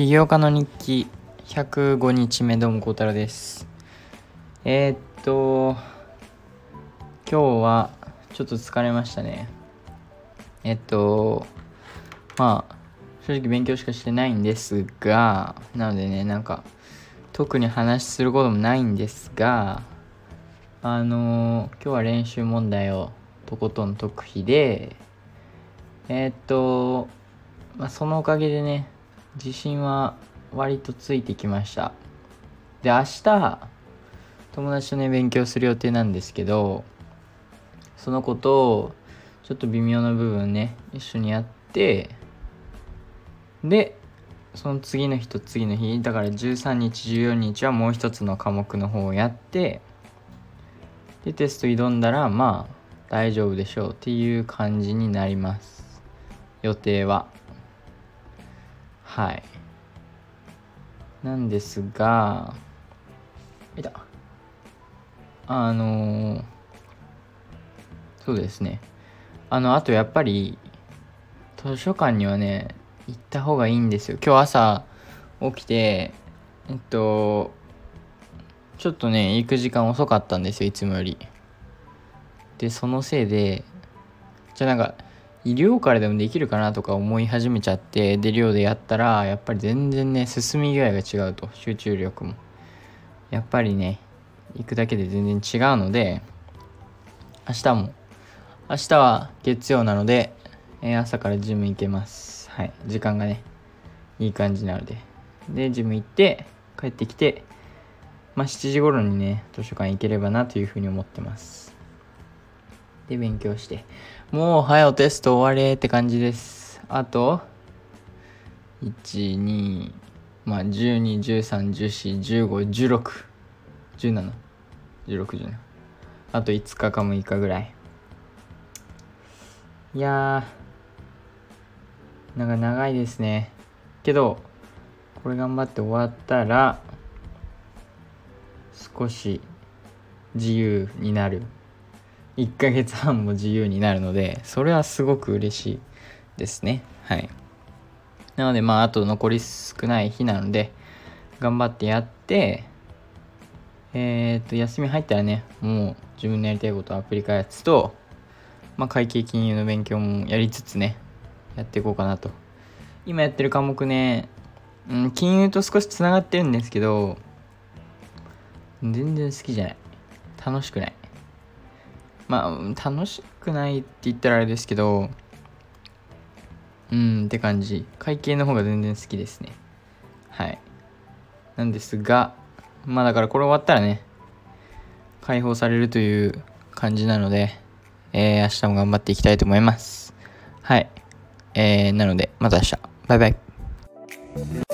起業家の日記105日目どうも孝太郎です。えー、っと今日はちょっと疲れましたね。えっとまあ正直勉強しかしてないんですがなのでねなんか特に話することもないんですがあの今日は練習問題をとことん解く日でえ、っと、まあ、そのおかげでね自信は割とついてきました。で明日友達とね勉強する予定なんですけどその子とちょっと微妙な部分ね一緒にやってでその次の日と次の日だから13日14日はもう一つの科目の方をやってでテスト挑んだらまあ大丈夫でしょうっていう感じになります。予定は。はい。なんですがいた。あの、そうですね。あのあとやっぱり図書館にはね行った方がいいんですよ。今日朝起きてえっとちょっとね行く時間遅かったんですよいつもより。でそのせいでじゃあなんか医療からでもできるかなとか思い始めちゃってで寮でやったらやっぱり全然ね進み具合が違うと集中力も。やっぱりね行くだけで全然違うので明日も明日は月曜なので、え、朝からジム行けます。はい時間がねいい感じなので。でジム行って帰ってきてまあ7時頃にね図書館行ければなというふうに思ってます。で勉強して。もう早うテスト終われって感じです。あと12まあ1213141516171617あと5日か6日ぐらい。いやーなんか長いですね。けどこれ頑張って終わったら少し自由になる。1ヶ月半も自由になるのでそれはすごく嬉しいですね。はい。なのでまああと残り少ない日なので頑張ってやってえっ、と休み入ったらねもう自分のやりたいことアプリ開発とまあ会計金融の勉強もやりつつねやっていこうかなと。今やってる科目ね、うん、金融と少しつながってるんですけど全然好きじゃない。楽しくない。まあ楽しくないって言ったらあれですけどうんって感じ。会計の方が全然好きですね。はい。なんですがまあだからこれ終わったらね解放されるという感じなので、えー、明日も頑張っていきたいと思います。はい。えー、なのでまた明日。バイバイ。